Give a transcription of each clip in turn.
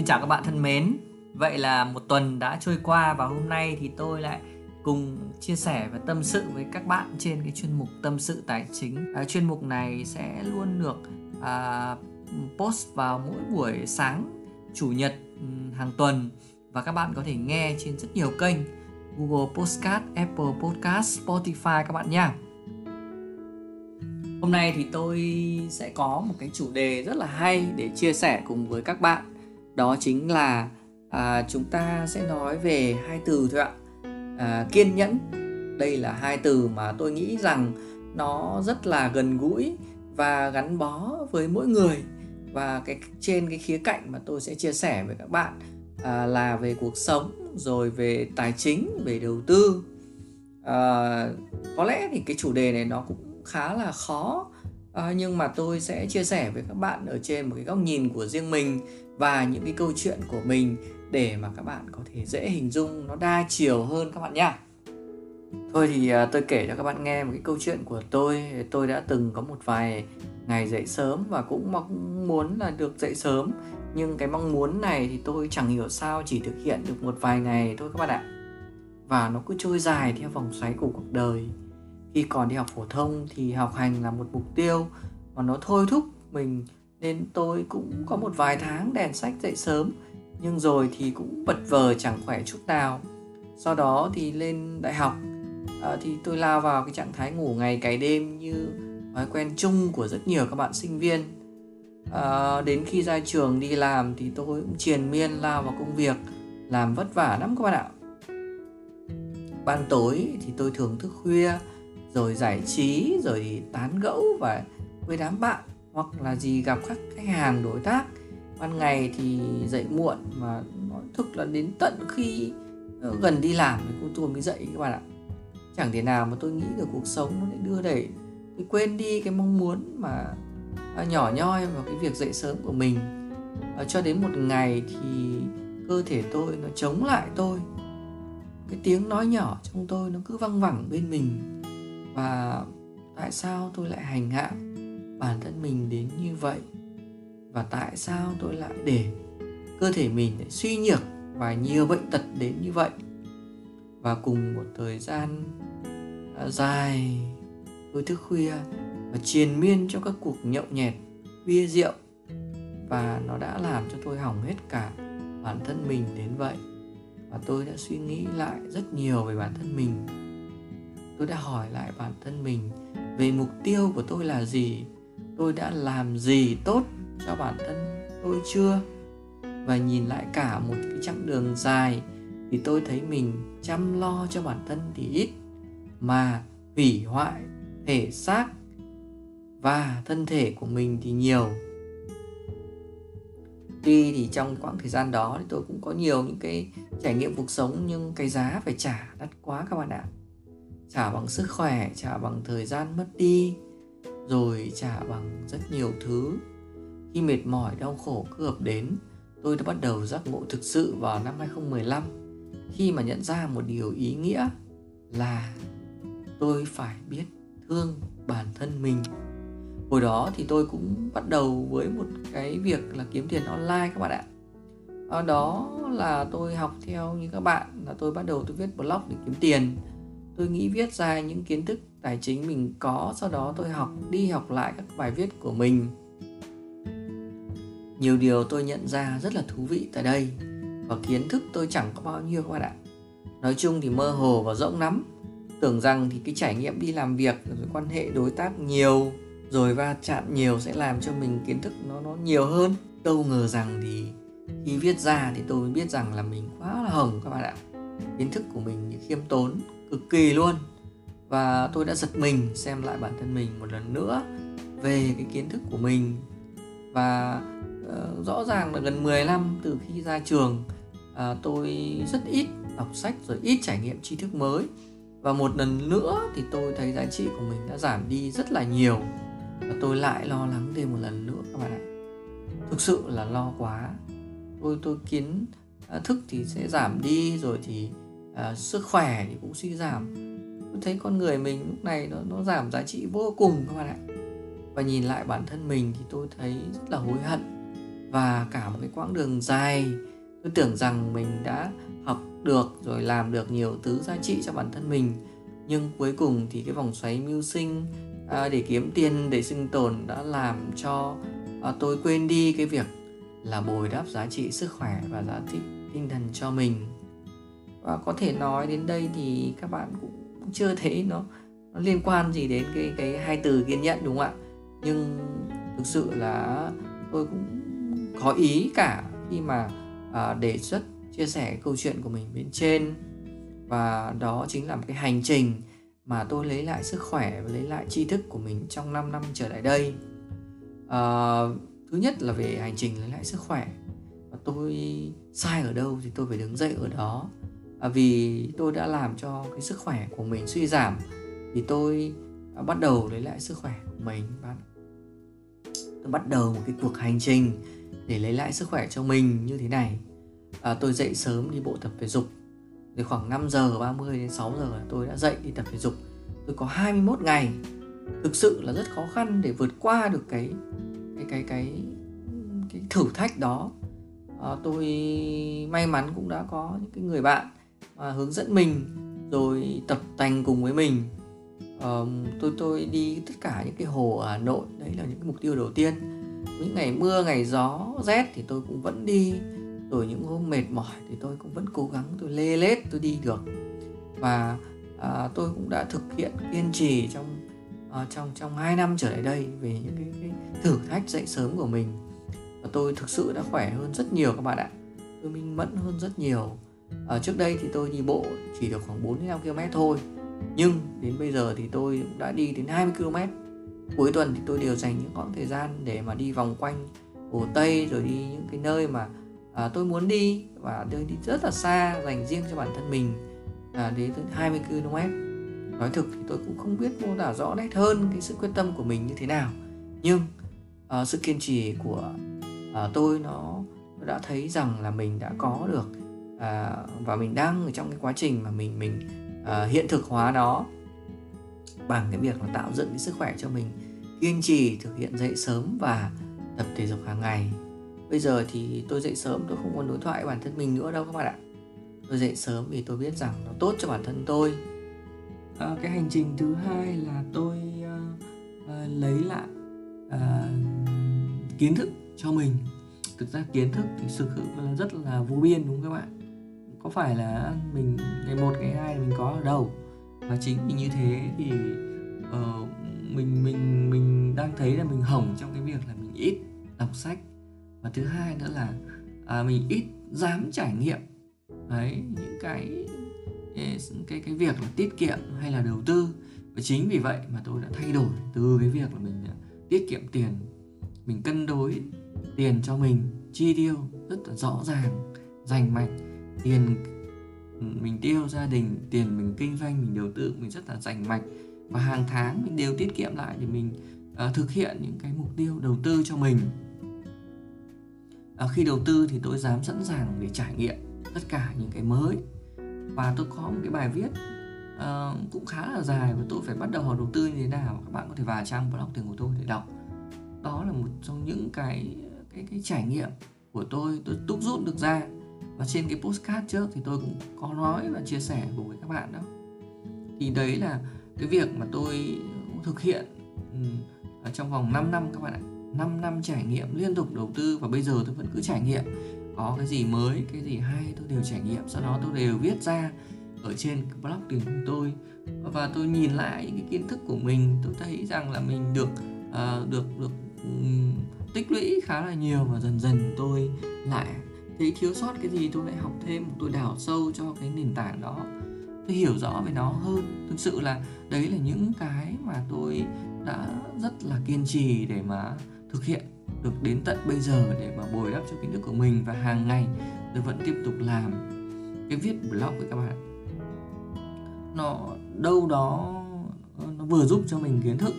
Xin chào các bạn thân mến. Vậy là một tuần đã trôi qua và hôm nay thì tôi lại cùng chia sẻ và tâm sự với các bạn trên cái chuyên mục tâm sự tài chính. À, chuyên mục này sẽ luôn được à, post vào mỗi buổi sáng chủ nhật hàng tuần và các bạn có thể nghe trên rất nhiều kênh Google Podcast, Apple Podcast, Spotify các bạn nha. Hôm nay thì tôi sẽ có một cái chủ đề rất là hay để chia sẻ cùng với các bạn. Đó chính là à, chúng ta sẽ nói về hai từ thôi ạ. À, kiên nhẫn. Đây là hai từ mà tôi nghĩ rằng nó rất là gần gũi và gắn bó với mỗi người và cái trên cái khía cạnh mà tôi sẽ chia sẻ với các bạn à, là về cuộc sống rồi về tài chính về đầu tư à, có lẽ thì cái chủ đề này nó cũng khá là khó à, nhưng mà tôi sẽ chia sẻ với các bạn ở trên một cái góc nhìn của riêng mình và những cái câu chuyện của mình để mà các bạn có thể dễ hình dung nó đa chiều hơn các bạn nha. thôi thì à, tôi kể cho các bạn nghe một cái câu chuyện của tôi. Tôi đã từng có một vài ngày dậy sớm và cũng mong muốn là được dậy sớm. Nhưng cái mong muốn này thì tôi chẳng hiểu sao chỉ thực hiện được một vài ngày thôi các bạn ạ. Và nó cứ trôi dài theo vòng xoáy của cuộc đời khi còn đi học phổ thông thì học hành là một mục tiêu mà nó thôi thúc mình nên tôi cũng có một vài tháng đèn sách dậy sớm. Nhưng rồi thì cũng bật vờ chẳng khỏe chút nào. Sau đó thì lên đại học à, thì tôi lao vào cái trạng thái ngủ ngày cày đêm như thói quen chung của rất nhiều các bạn sinh viên. À, đến khi ra trường đi làm thì tôi cũng triền miên lao vào công việc làm vất vả lắm các bạn ạ. Ban tối thì tôi thường thức khuya rồi giải trí rồi tán gẫu và với đám bạn hoặc là gì gặp các khách hàng đối tác. Ban ngày thì dậy muộn mà nói thực là đến tận khi gần đi làm thì cô tôi mới dậy các bạn ạ. Chẳng thể nào mà tôi nghĩ được cuộc sống nó lại đưa đẩy tôi quên đi cái mong muốn mà à, nhỏ nhoi vào cái việc dậy sớm của mình. À, cho đến một ngày thì cơ thể tôi nó chống lại tôi. Cái tiếng nói nhỏ trong tôi nó cứ văng vẳng bên mình và tại sao tôi lại hành hạ bản thân mình đến như vậy? Và tại sao tôi lại để cơ thể mình lại suy nhược và nhiều bệnh tật đến như vậy? Và cùng một thời gian à, dài, tôi thức khuya và triền miên trong các cuộc nhậu nhẹt, bia rượu. Và nó đã làm cho tôi hỏng hết cả bản thân mình đến vậy. Và tôi đã suy nghĩ lại rất nhiều về bản thân mình tôi đã hỏi lại bản thân mình về mục tiêu của tôi là gì? Tôi đã làm gì tốt cho bản thân tôi chưa? Và nhìn lại cả một cái chặng đường dài thì tôi thấy mình chăm lo cho bản thân thì ít, mà hủy hoại thể xác và thân thể của mình thì nhiều. Tuy thì trong quãng thời gian đó thì tôi cũng có nhiều những cái trải nghiệm cuộc sống nhưng cái giá phải trả đắt quá các bạn ạ trả bằng sức khỏe, trả bằng thời gian mất đi, rồi trả bằng rất nhiều thứ. Khi mệt mỏi, đau khổ cứ ập đến, tôi đã bắt đầu giác ngộ thực sự vào năm 2015 khi mà nhận ra một điều ý nghĩa là tôi phải biết thương bản thân mình. Hồi đó thì tôi cũng bắt đầu với một cái việc là kiếm tiền online các bạn ạ. Đó là tôi học theo như các bạn, là tôi bắt đầu tôi viết blog để kiếm tiền tôi nghĩ viết ra những kiến thức tài chính mình có, sau đó tôi học, đi học lại các bài viết của mình. Nhiều điều tôi nhận ra rất là thú vị tại đây, và kiến thức tôi chẳng có bao nhiêu các bạn ạ. Nói chung thì mơ hồ và rỗng lắm. Tưởng rằng thì cái trải nghiệm đi làm việc, rồi quan hệ đối tác nhiều, rồi va chạm nhiều sẽ làm cho mình kiến thức nó nó nhiều hơn. Đâu ngờ rằng thì khi viết ra thì tôi biết rằng là mình quá là hồng các bạn ạ. Kiến thức của mình khiêm tốn cực kỳ luôn. Và tôi đã giật mình xem lại bản thân mình một lần nữa về cái kiến thức của mình. Và uh, rõ ràng là gần 10 năm từ khi ra trường uh, tôi rất ít đọc sách rồi ít trải nghiệm tri thức mới. Và một lần nữa thì tôi thấy giá trị của mình đã giảm đi rất là nhiều. Và tôi lại lo lắng thêm một lần nữa các bạn ạ. Thực sự là lo quá. Tôi tôi kiến à, thức thì sẽ giảm đi rồi thì à, sức khỏe thì cũng suy giảm. Tôi thấy con người mình lúc này nó nó giảm giá trị vô cùng các bạn ạ. Và nhìn lại bản thân mình thì tôi thấy rất là hối hận. Và cả một cái quãng đường dài tôi tưởng rằng mình đã học được rồi làm được nhiều thứ giá trị cho bản thân mình. Nhưng cuối cùng thì cái vòng xoáy mưu sinh à, để kiếm tiền để sinh tồn đã làm cho à, tôi quên đi cái việc là bồi đắp giá trị sức khỏe và giá trị tinh thần cho mình và có thể nói đến đây thì các bạn cũng chưa thấy nó nó liên quan gì đến cái cái hai từ kiên nhẫn đúng không ạ? Nhưng thực sự là tôi cũng có ý cả khi mà à, đề xuất chia sẻ câu chuyện của mình bên trên. Và đó chính là một cái hành trình mà tôi lấy lại sức khỏe và lấy lại tri thức của mình trong 5 năm trở lại đây. À, thứ nhất là về hành trình lấy lại sức khỏe. Và tôi sai ở đâu thì tôi phải đứng dậy ở đó à, vì tôi đã làm cho cái sức khỏe của mình suy giảm thì tôi bắt đầu lấy lại sức khỏe của mình bạn. Tôi bắt đầu một cái cuộc hành trình để lấy lại sức khỏe cho mình như thế này. À, tôi dậy sớm đi bộ tập thể dục. Thì khoảng 5 giờ 30 đến 6 giờ tôi đã dậy đi tập thể dục. Tôi có 21 ngày. Thực sự là rất khó khăn để vượt qua được cái cái cái cái cái thử thách đó. À, tôi may mắn cũng đã có những cái người bạn và hướng dẫn mình rồi tập tành cùng với mình. Um, tôi tôi đi tất cả những cái hồ ở Hà Nội đấy là những cái mục tiêu đầu tiên. Những ngày mưa ngày gió rét thì tôi cũng vẫn đi. Rồi những hôm mệt mỏi thì tôi cũng vẫn cố gắng tôi lê lết tôi đi được. Và à, tôi cũng đã thực hiện kiên trì trong à, trong trong hai năm trở lại đây về những cái, cái thử thách dậy sớm của mình. Và tôi thực sự đã khỏe hơn rất nhiều các bạn ạ. Tôi minh mẫn hơn rất nhiều à, trước đây thì tôi đi bộ chỉ được khoảng 4 5 km thôi. Nhưng đến bây giờ thì tôi cũng đã đi đến 20 km cuối tuần thì tôi đều dành những khoảng thời gian để mà đi vòng quanh hồ tây rồi đi những cái nơi mà à, tôi muốn đi và tôi đi rất là xa dành riêng cho bản thân mình à, đến tới 20 km nói thực thì tôi cũng không biết mô tả rõ nét hơn cái sự quyết tâm của mình như thế nào. Nhưng à, sự kiên trì của à, tôi nó đã thấy rằng là mình đã có được à, và mình đang ở trong cái quá trình mà mình mình à, hiện thực hóa nó bằng cái việc là tạo dựng cái sức khỏe cho mình kiên trì thực hiện dậy sớm và tập thể dục hàng ngày. Bây giờ thì tôi dậy sớm tôi không còn đối thoại với bản thân mình nữa đâu các bạn ạ. Tôi dậy sớm vì tôi biết rằng nó tốt cho bản thân tôi. À, cái hành trình thứ hai là tôi uh, uh, lấy lại uh, kiến thức cho mình. Thực ra kiến thức thì thực sự là rất là vô biên đúng không các bạn? Có phải là mình ngày một ngày hai mình có ở đâu? Và chính vì như thế thì uh, mình mình mình đang thấy là mình hỏng trong cái việc là mình ít đọc sách. Và thứ hai nữa là à, mình ít dám trải nghiệm đấy những cái cái cái việc là tiết kiệm hay là đầu tư. Và chính vì vậy mà tôi đã thay đổi từ cái việc là mình à, tiết kiệm tiền. Mình cân đối tiền cho mình chi tiêu rất là rõ ràng rành mạch tiền mình tiêu gia đình tiền mình kinh doanh mình đầu tư mình rất là rành mạch. Và hàng tháng mình đều tiết kiệm lại để mình uh, thực hiện những cái mục tiêu đầu tư cho mình. Uh, khi đầu tư thì tôi dám sẵn sàng để trải nghiệm tất cả những cái mới. Và tôi có một cái bài viết uh, cũng khá là dài và tôi phải bắt đầu học đầu tư như thế nào. Các bạn có thể vào trang blog tiền của tôi để đọc. Đó là một trong những cái cái cái trải nghiệm của tôi. Tôi đúc rút được ra và trên cái postcard trước thì tôi cũng có nói và chia sẻ cùng với các bạn đó. Thì đấy là cái việc mà tôi cũng thực hiện ở trong vòng 5 năm các bạn ạ. 5 năm trải nghiệm liên tục đầu tư và bây giờ tôi vẫn cứ trải nghiệm. Có cái gì mới cái gì hay tôi đều trải nghiệm sau đó tôi đều viết ra ở trên cái blog tiền của tôi. Và tôi nhìn lại những cái kiến thức của mình tôi thấy rằng là mình được uh, được được um, tích lũy khá là nhiều và dần dần tôi lại thấy thiếu sót cái gì tôi lại học thêm tôi đào sâu cho cái nền tảng đó. Tôi hiểu rõ về nó hơn. Thực sự là đấy là những cái mà tôi đã rất là kiên trì để mà thực hiện được đến tận bây giờ để mà bồi đắp cho kiến thức của mình. Và hàng ngày tôi vẫn tiếp tục làm cái viết blog với các bạn. Nó đâu đó, nó vừa giúp cho mình kiến thức,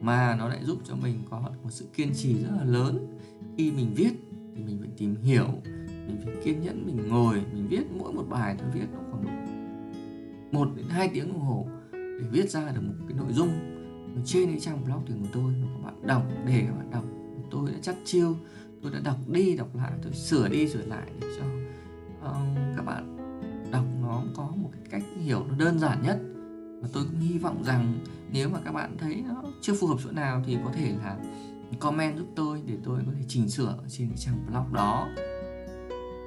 mà nó lại giúp cho mình có một sự kiên trì rất là lớn. Khi mình viết thì mình phải tìm hiểu mình phải kiên nhẫn mình ngồi mình viết mỗi một bài tôi viết nó khoảng một đến hai tiếng đồng hồ để viết ra được một cái nội dung. Trên cái trang blog thì của tôi mà các bạn đọc để các bạn đọc tôi đã chắc chiêu tôi đã đọc đi đọc lại tôi sửa đi sửa lại để cho uh, các bạn đọc nó có một cái cách hiểu nó đơn giản nhất. Và tôi cũng hy vọng rằng nếu mà các bạn thấy nó chưa phù hợp chỗ nào thì có thể là comment giúp tôi để tôi có thể chỉnh sửa trên cái trang blog đó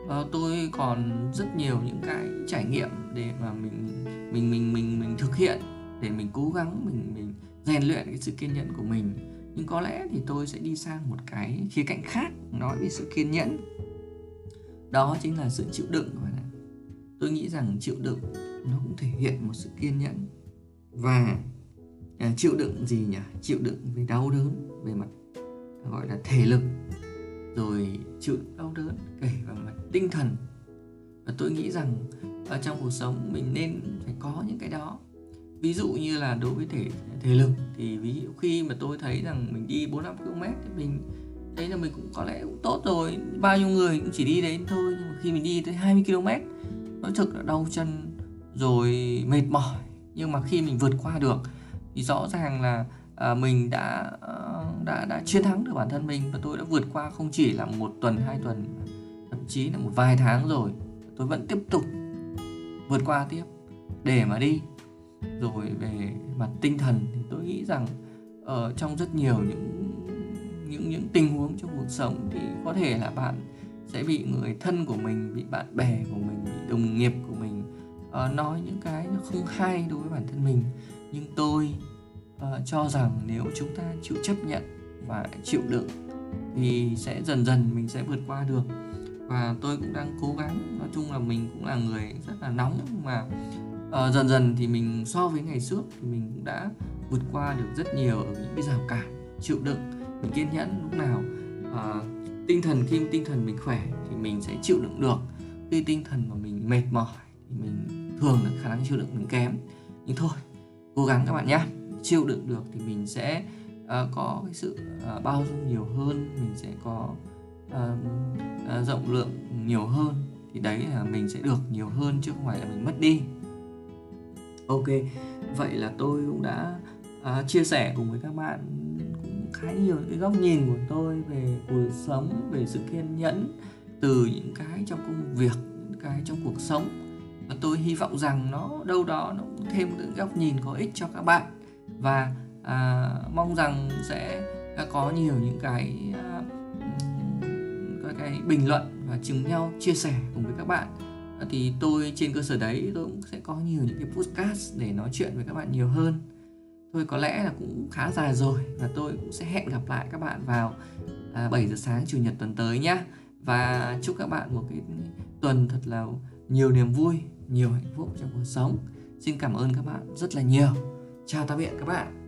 uh, tôi còn rất nhiều những cái trải nghiệm để mà mình mình mình mình mình thực hiện để mình cố gắng mình mình rèn luyện cái sự kiên nhẫn của mình. Nhưng có lẽ thì tôi sẽ đi sang một cái khía cạnh khác nói về sự kiên nhẫn. Đó chính là sự chịu đựng các bạn ạ. Tôi nghĩ rằng chịu đựng nó cũng thể hiện một sự kiên nhẫn. Và à, chịu đựng gì nhỉ? Chịu đựng về đau đớn về mặt gọi là thể lực rồi chịu đau đớn, kể vào mặt tinh thần. Và tôi nghĩ rằng ở trong cuộc sống mình nên phải có những cái đó. Ví dụ như là đối với thể thể lực thì ví dụ khi mà tôi thấy rằng mình đi 45 km thì mình thấy là mình cũng có lẽ cũng tốt rồi, bao nhiêu người cũng chỉ đi đến thôi, nhưng mà khi mình đi tới 20 km nói thực là đau chân rồi mệt mỏi. Nhưng mà khi mình vượt qua được thì rõ ràng là à, mình đã ờ, đã đã chiến thắng được bản thân mình và tôi đã vượt qua không chỉ là một tuần hai tuần thậm chí là một vài tháng rồi. Tôi vẫn tiếp tục vượt qua tiếp. Để mà đi. Rồi về mặt tinh thần thì tôi nghĩ rằng ở trong rất nhiều những những những tình huống trong cuộc sống thì có thể là bạn sẽ bị người thân của mình bị bạn bè của mình bị đồng nghiệp của mình uh, nói những cái nó không hay đối với bản thân mình. Nhưng tôi uh, cho rằng nếu chúng ta chịu chấp nhận và chịu đựng thì sẽ dần dần mình sẽ vượt qua được. Và tôi cũng đang cố gắng nói chung là mình cũng là người rất là nóng mà uh, dần dần thì mình so với ngày trước thì mình cũng đã vượt qua được rất nhiều ở những cái rào cản chịu đựng mình kiên nhẫn lúc nào uh, tinh thần khi tinh thần mình khỏe thì mình sẽ chịu đựng được. Khi tinh thần mà mình mệt mỏi thì mình thường là khả năng chịu đựng mình kém. Nhưng thôi cố gắng các bạn nhé chịu đựng được thì mình sẽ uh, có cái sự uh, bao dung nhiều hơn mình sẽ có uh, uh, rộng lượng nhiều hơn thì đấy là mình sẽ được nhiều hơn chứ không phải là mình mất đi. Ok vậy là tôi cũng đã uh, chia sẻ cùng với các bạn cũng khá nhiều cái góc nhìn của tôi về cuộc sống về sự kiên nhẫn từ những cái trong công việc những cái trong cuộc sống. Và tôi hy vọng rằng nó đâu đó nó cũng thêm những góc nhìn có ích cho các bạn và à, mong rằng sẽ có nhiều những cái à, cái, cái bình luận và chứng nhau chia sẻ cùng với các bạn. Thì tôi trên cơ sở đấy tôi cũng sẽ có nhiều những cái podcast để nói chuyện với các bạn nhiều hơn. Thôi có lẽ là cũng khá dài rồi và tôi cũng sẽ hẹn gặp lại các bạn vào à, 7 giờ sáng chủ nhật tuần tới nhé và chúc các bạn một cái tuần thật là nhiều niềm vui nhiều hạnh phúc trong cuộc sống. Xin cảm ơn các bạn rất là nhiều chào tạm biệt các bạn.